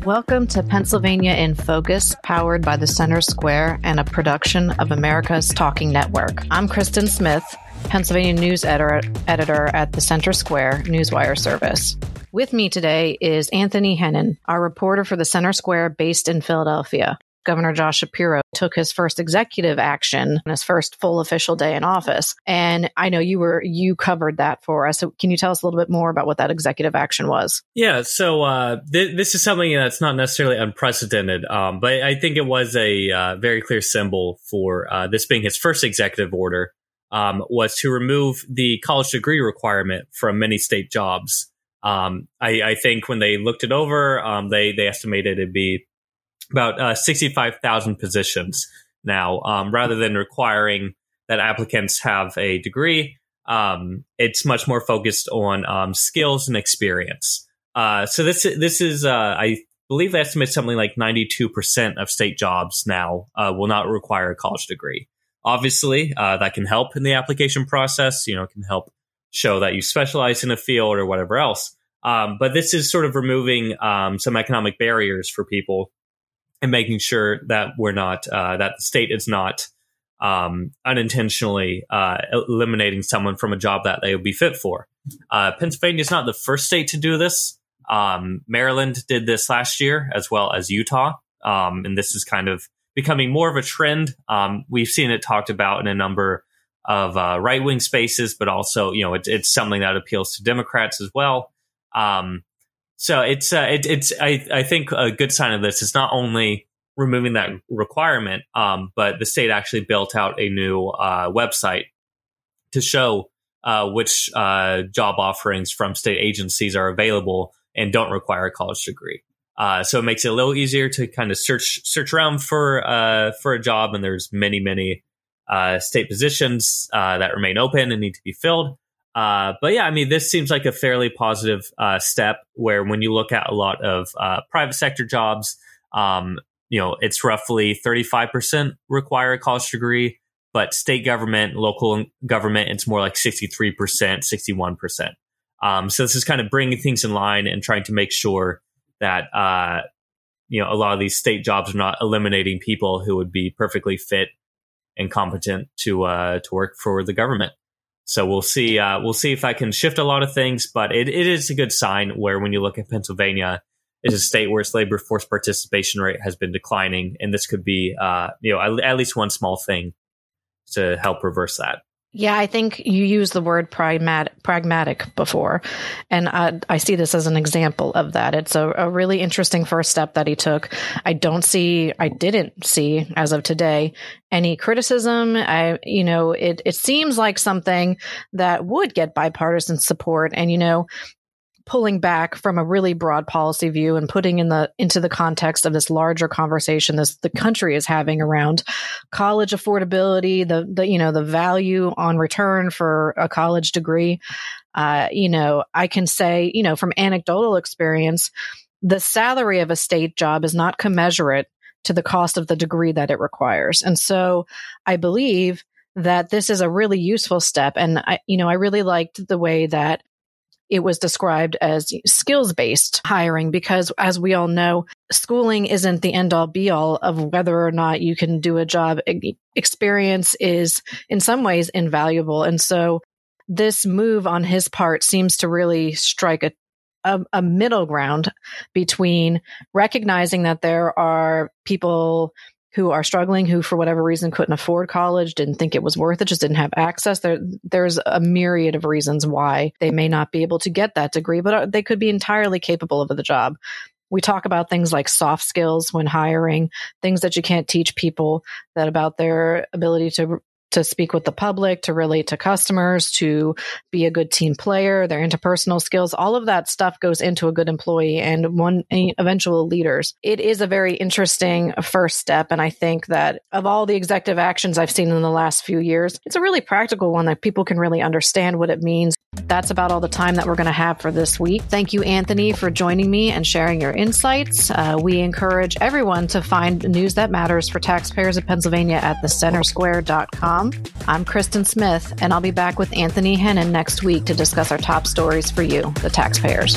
Welcome to Pennsylvania in Focus, powered by the Center Square and a production of America's Talking Network. I'm Kristen Smith, Pennsylvania news editor, editor at the Center Square Newswire service. With me today is Anthony Hennen, our reporter for the Center Square based in Philadelphia. Governor Josh Shapiro took his first executive action on his first full official day in office. And I know you were you covered that for us. So can you tell us a little bit more about what that executive action was? Yeah, so uh, th- this is something that's not necessarily unprecedented, um, but I think it was a uh, very clear symbol for uh, this being his first executive order. Um, was to remove the college degree requirement from many state jobs. Um, I, I, think when they looked it over, um, they they estimated it'd be about uh, 65,000 positions now, um, rather than requiring that applicants have a degree. Um, it's much more focused on um, skills and experience. Uh, so this this is uh, I believe they estimate something like 92% of state jobs now uh, will not require a college degree. Obviously, uh, that can help in the application process. You know, can help show that you specialize in a field or whatever else. Um, but this is sort of removing um, some economic barriers for people and making sure that we're not uh, that the state is not um, unintentionally uh, eliminating someone from a job that they would be fit for. Uh, Pennsylvania is not the first state to do this. Um, Maryland did this last year, as well as Utah, um, and this is kind of becoming more of a trend. Um, we've seen it talked about in a number of uh, right wing spaces, but also you know it, it's something that appeals to Democrats as well. Um, so it's uh, it, it's I, I think a good sign of this is not only removing that requirement, um, but the state actually built out a new uh, website to show uh, which uh, job offerings from state agencies are available and don't require a college degree. Uh, so it makes it a little easier to kind of search search around for uh, for a job, and there's many many uh, state positions that remain open and need to be filled. Uh, but yeah, I mean, this seems like a fairly positive uh, step where when you look at a lot of uh, private sector jobs, um, you know, it's roughly 35% require a college degree, but state government, local government, it's more like 63%, 61%. Um, so this is kind of bringing things in line and trying to make sure that, uh, you know, a lot of these state jobs are not eliminating people who would be perfectly fit and competent to, uh, to work for the government. So we'll see. Uh, we'll see if I can shift a lot of things, but it, it is a good sign where when you look at Pennsylvania, it's a state where its labor force participation rate has been declining, and this could be, uh, you know, at, at least one small thing to help reverse that. Yeah, I think you used the word pragmatic, pragmatic before, and I, I, see this as an example of that. It's a, a, really interesting first step that he took. I don't see, I didn't see as of today any criticism. I, you know, it it seems like something that would get bipartisan support, and you know, pulling back from a really broad policy view and putting in the into the context of this larger conversation this the country is having around college affordability the the you know the value on return for a college degree. Uh, you know i can say you know from anecdotal experience the salary of a state job is not commensurate to the cost of the degree that it requires. And so i believe that this is a really useful step. And i you know i really liked the way that it was described as skills based hiring because as we all know, schooling isn't the end all be all of whether or not you can do a job. Experience is in some ways invaluable. And so this move on his part seems to really strike a a, a, middle ground between recognizing that there are people who are struggling, who for whatever reason couldn't afford college, didn't think it was worth it, just didn't have access. There, there's a myriad of reasons why they may not be able to get that degree, but uh, they could be entirely capable of the job. We talk about things like soft skills when hiring, things that you can't teach people that about their ability to to speak with the public, to relate to customers, to be a good team player, their interpersonal skills, all of that stuff goes into a good employee and one eventual leaders. It is a very interesting first step. And I think that of all the executive actions I've seen in the last few years, it's a really practical one that people can really understand what it means. That's about all the time that we're going to have for this week. Thank you, Anthony, for joining me and sharing your insights. Uh, we encourage everyone to find news that matters for taxpayers of Pennsylvania at thecentersquare.com. I'm Kristen Smith, and I'll be back with Anthony Hennen next week to discuss our top stories for you, the taxpayers.